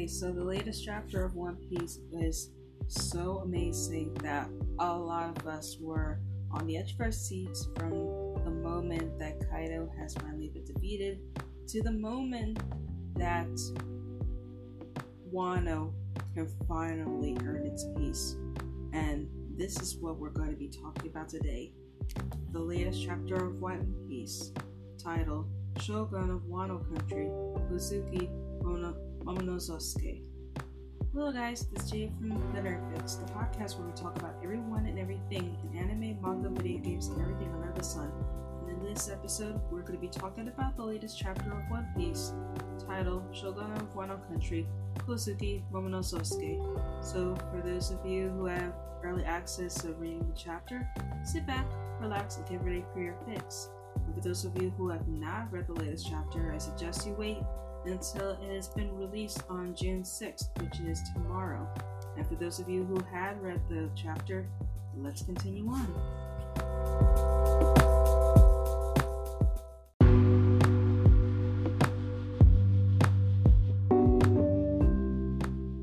Okay, so the latest chapter of One Piece is so amazing that a lot of us were on the edge of our seats from the moment that Kaido has finally been defeated to the moment that Wano can finally earn its peace. And this is what we're going to be talking about today. The latest chapter of One Piece, titled Shogun of Wano Country, Kozuki Momonosuke. Hello guys, this is Jay from The Nerd Fix, the podcast where we talk about everyone and everything in anime, manga, video games, and everything under the sun. And in this episode, we're going to be talking about the latest chapter of One Piece, titled Shogun of Wano Country, Kozuki Momonosuke. So, for those of you who have early access to reading the chapter, sit back, relax, and get ready for your fix. And for those of you who have not read the latest chapter, I suggest you wait until it has been released on June 6th, which is tomorrow. And for those of you who had read the chapter, let's continue on.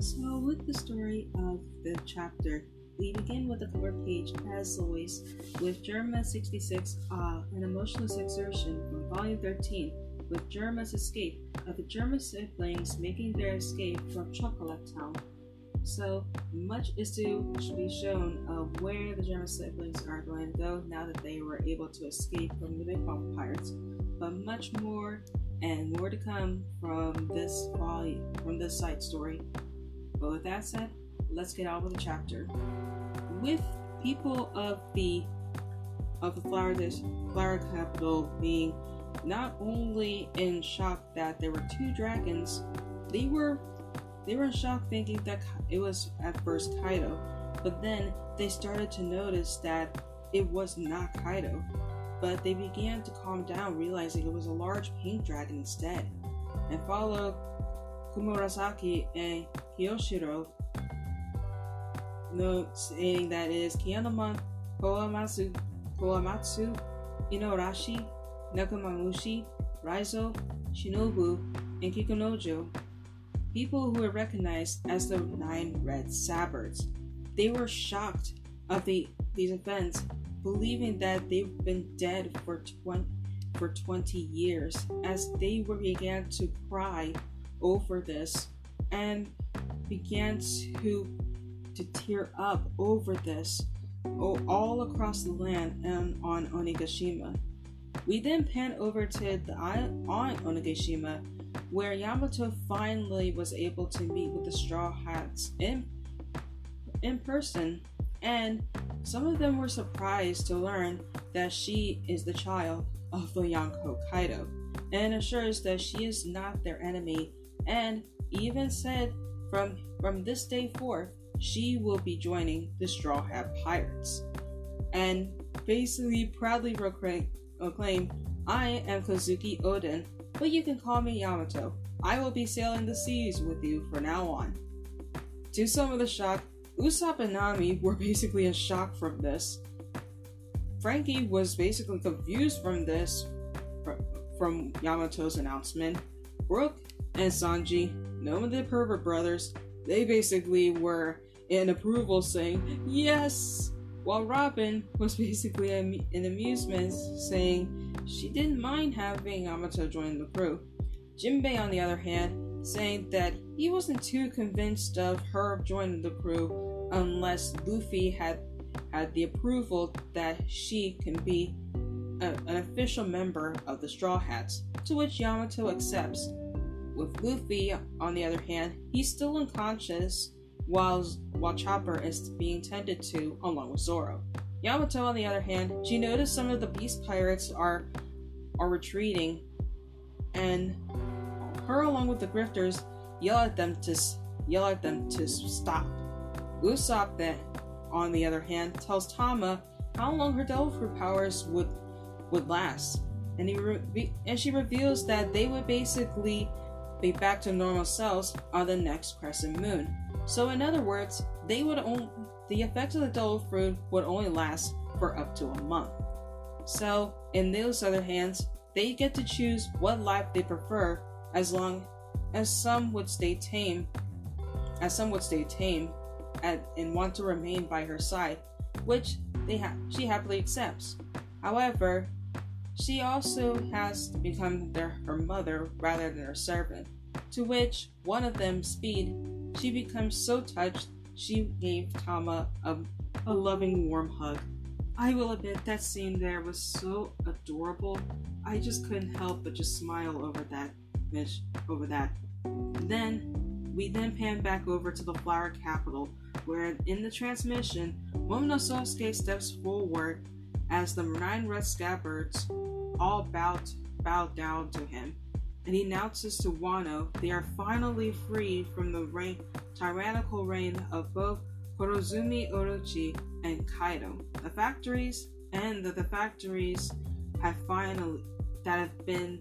So, with the story of the chapter, we begin with the cover page, as always, with Germa 66, uh, an emotionless exertion from Volume 13, with Germa's escape of the German siblings making their escape from Chocolate Town. So much is to be shown of where the German siblings are going to go now that they were able to escape from the Big Pirates. But much more and more to come from this volume, from this side story. But with that said, let's get on with the chapter. With people of the of the flower dish, flower capital being not only in shock that there were two dragons, they were they were in shock thinking that it was at first Kaido, but then they started to notice that it was not Kaido. But they began to calm down, realizing it was a large pink dragon instead, and followed Komurasaki and Kyoshiro, note saying that it is Kin'emon, Kawamatsu, Kawamatsu, Inuarashi, Nekomamushi, Raizo, Shinobu, and Kikunojo, people who were recognized as the Nine Red Scabbards. They were shocked of the, these events, believing that they've been dead for 20, for 20 years, as they were, began to cry over this and began to, to tear up over this all across the land and on Onigashima. We then pan over to the island on Onigashima, where Yamato finally was able to meet with the Straw Hats in in person, and some of them were surprised to learn that she is the child of the Yonko Kaido, and assures that she is not their enemy, and even said from from this day forth she will be joining the Straw Hat Pirates, and basically proudly proclaim proclaim, I am Kozuki Oden, but you can call me Yamato. I will be sailing the seas with you from now on. To some of the shock, Usopp and Nami were basically in shock from this. Franky was basically confused from this, from Yamato's announcement. Brook and Sanji, known the Pervert Brothers, they basically were in approval saying, Yes! While Robin was basically in amusement, saying she didn't mind having Yamato join the crew. Jinbei, on the other hand, saying that he wasn't too convinced of her joining the crew unless Luffy had had the approval that she can be a, an official member of the Straw Hats, to which Yamato accepts. With Luffy, on the other hand, he's still unconscious while, while Chopper is being tended to along with Zoro. Yamato, on the other hand, she noticed some of the beast pirates are are retreating, and her, along with the Gifters, yell at them to yell at them to stop. Usopp, then, on the other hand, tells Tama how long her devil fruit powers would would last, and he re- and she reveals that they would basically be back to normal selves on the next crescent moon. So, in other words, they would the effects of the devil fruit would only last for up to a month. So, in those other hands, they get to choose what life they prefer as long as some would stay tame as some would stay tame, and, and want to remain by her side, which they ha- she happily accepts. However, she also has to become their, her mother rather than her servant, to which one of them, Speed, she becomes so touched she gave Tama a, a loving, warm hug. I will admit that scene there was so adorable. I just couldn't help but just smile over that, over that. Then we then pan back over to the flower capital, where in the transmission, Momonosuke steps forward as the nine red scabbards all bow, bow down to him, and he announces to Wano they are finally free from the reign, tyrannical reign of both Kurozumi Orochi and Kaido. The factories and the, the factories have finally that have been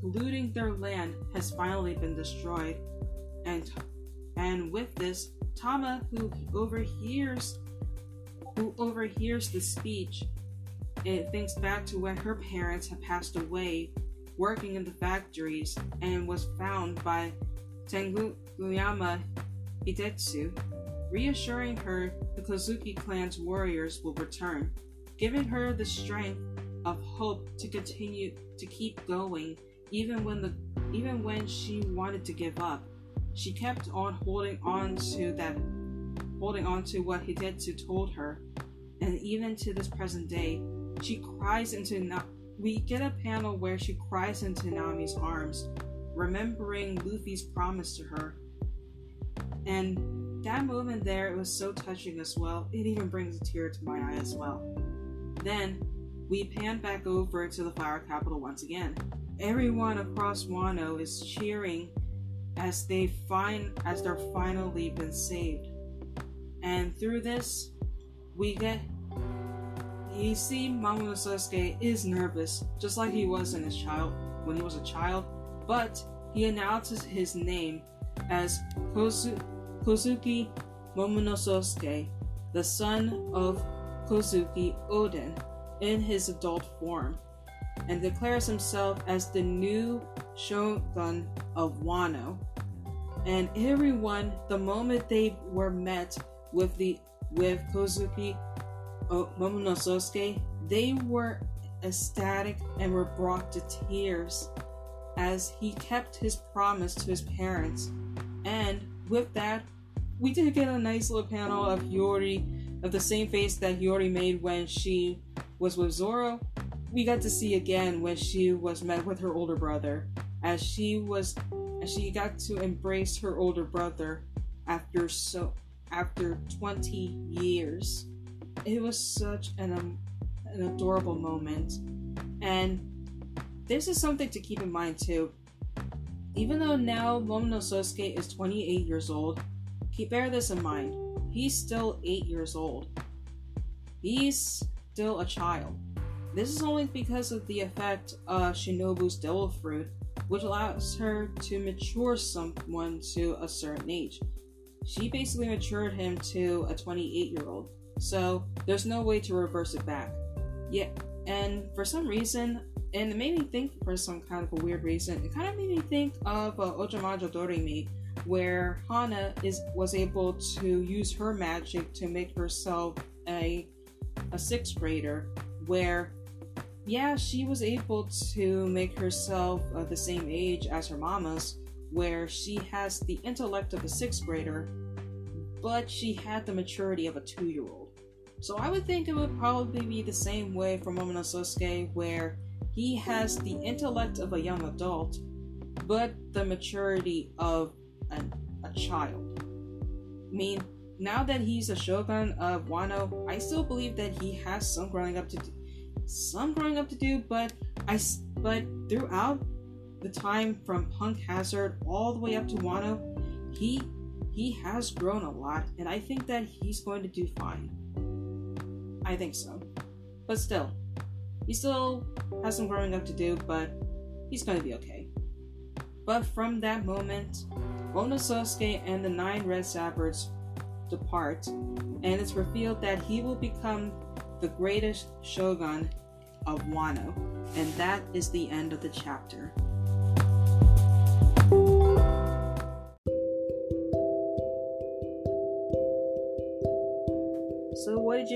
polluting their land has finally been destroyed, and and with this, Tama, who overhears who overhears the speech, it thinks back to when her parents had passed away working in the factories and was found by Tengu Tenguyama Hitetsu, reassuring her the Kozuki clan's warriors will return, giving her the strength of hope to continue to keep going even when the even when she wanted to give up. She kept on holding on to that holding on to what Hitetsu told her, and even to this present day, she cries into Na- we get a panel where she cries into Nami's arms, remembering Luffy's promise to her. And that moment there, it was so touching as well. It even brings a tear to my eye as well. Then we pan back over to the flower capital once again. Everyone across Wano is cheering as they find as they're finally been saved. And through this, we get you see Momonosuke is nervous, just like he was in his child when he was a child, but he announces his name as Kozu- Kozuki Momonosuke, the son of Kozuki Oden, in his adult form, and declares himself as the new shogun of Wano. And everyone, the moment they were met with the with Oh, Kozuki Momonosuke, they were ecstatic and were brought to tears as he kept his promise to his parents. And with that, we did get a nice little panel of Hiyori, of the same face that Hiyori made when she was with Zoro. We got to see again when she was met with her older brother, as she was, as she got to embrace her older brother after so after 20 years it was such an um, an adorable moment, and this is something to keep in mind too. Even though now Momonosuke is 28 years old, keep bear this in mind. He's still 8 years old. He's still a child. This is only because of the effect of Shinobu's Devil Fruit, which allows her to mature someone to a certain age. She basically matured him to a 28 year old. So there's no way to reverse it back. Yeah, and for some reason, and it made me think for some kind of a weird reason, it kind of made me think of uh, Ojamajo Doremi, where Hana is was able to use her magic to make herself a a sixth grader, where yeah, she was able to make herself uh, the same age as her mama's, where she has the intellect of a sixth grader, but she had the maturity of a two year old. So I would think it would probably be the same way for Momonosuke, where he has the intellect of a young adult, but the maturity of an, a child. I mean, now that he's a shogun of Wano, I still believe that he has some growing up to do, some growing up to do, but I but throughout the time from Punk Hazard all the way up to Wano, he he has grown a lot, and I think that he's going to do fine. I think so. But still, he still has some growing up to do, but he's to be okay. But from that moment, Momonosuke and the nine Red Scabbards depart, and it's revealed that he will become the greatest shogun of Wano. And that is the end of the chapter.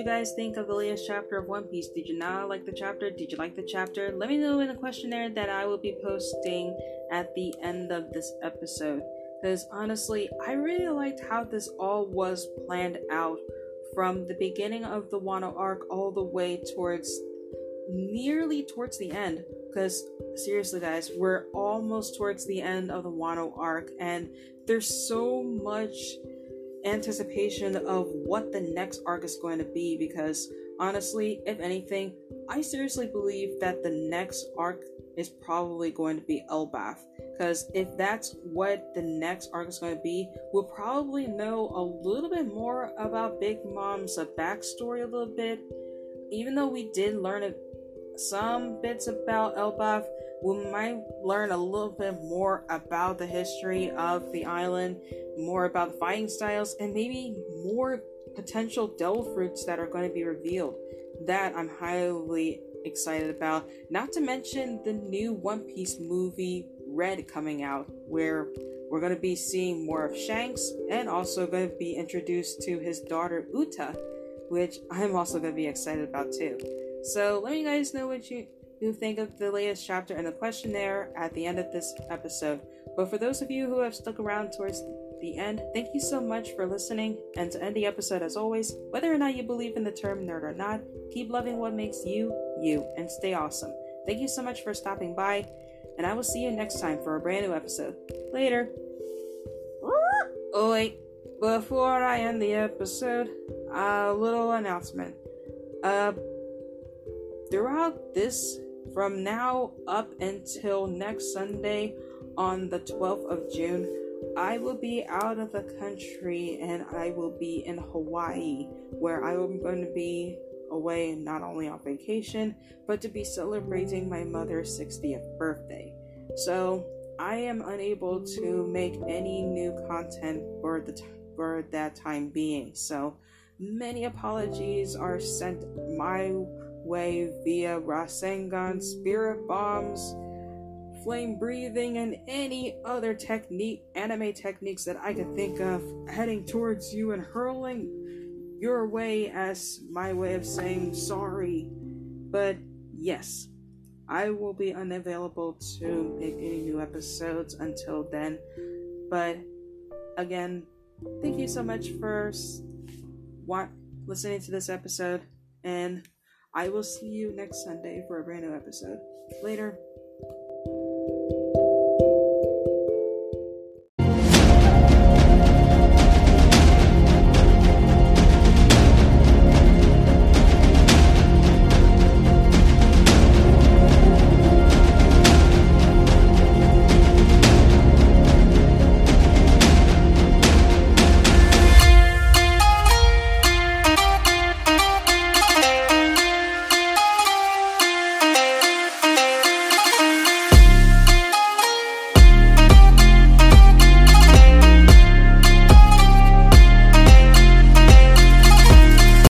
You guys think of the latest chapter of One Piece? Did you not like the chapter? Did you like the chapter? Let me know in the questionnaire that I will be posting at the end of this episode. Because honestly, I really liked how this all was planned out from the beginning of the Wano arc all the way towards nearly towards the end. Because seriously, guys, we're almost towards the end of the Wano arc, and there's so much anticipation of what the next arc is going to be. Because honestly, if anything, I seriously believe that the next arc is probably going to be Elbaf. Because if that's what the next arc is going to be, we'll probably know a little bit more about Big Mom's backstory a little bit. Even though we did learn some bits about Elbaf. We might learn a little bit more about the history of the island, more about the fighting styles, and maybe more potential devil fruits that are going to be revealed. That I'm highly excited about. Not to mention the new One Piece movie Red coming out, where we're going to be seeing more of Shanks and also going to be introduced to his daughter Uta, which I'm also going to be excited about too. So let me guys know what you, you think of the latest chapter in the questionnaire at the end of this episode. But for those of you who have stuck around towards the end, thank you so much for listening. And to end the episode, as always, whether or not you believe in the term nerd or not, keep loving what makes you, you, and stay awesome. Thank you so much for stopping by, and I will see you next time for a brand new episode. Later. Oh, wait. Before I end the episode, a little announcement. Uh, throughout this, from now up until next Sunday on the 12th of June, I will be out of the country and I will be in Hawaii, where I am going to be away not only on vacation, but to be celebrating my mother's 60th birthday. So I am unable to make any new content for the t- for that time being. So many apologies are sent my way via Rasengan, spirit bombs, flame breathing, and any other technique, anime techniques that I can think of, heading towards you and hurling your way as my way of saying sorry. But yes, I will be unavailable to make any new episodes until then. But again, thank you so much for listening to this episode and I will see you next Sunday for a brand new episode. Later.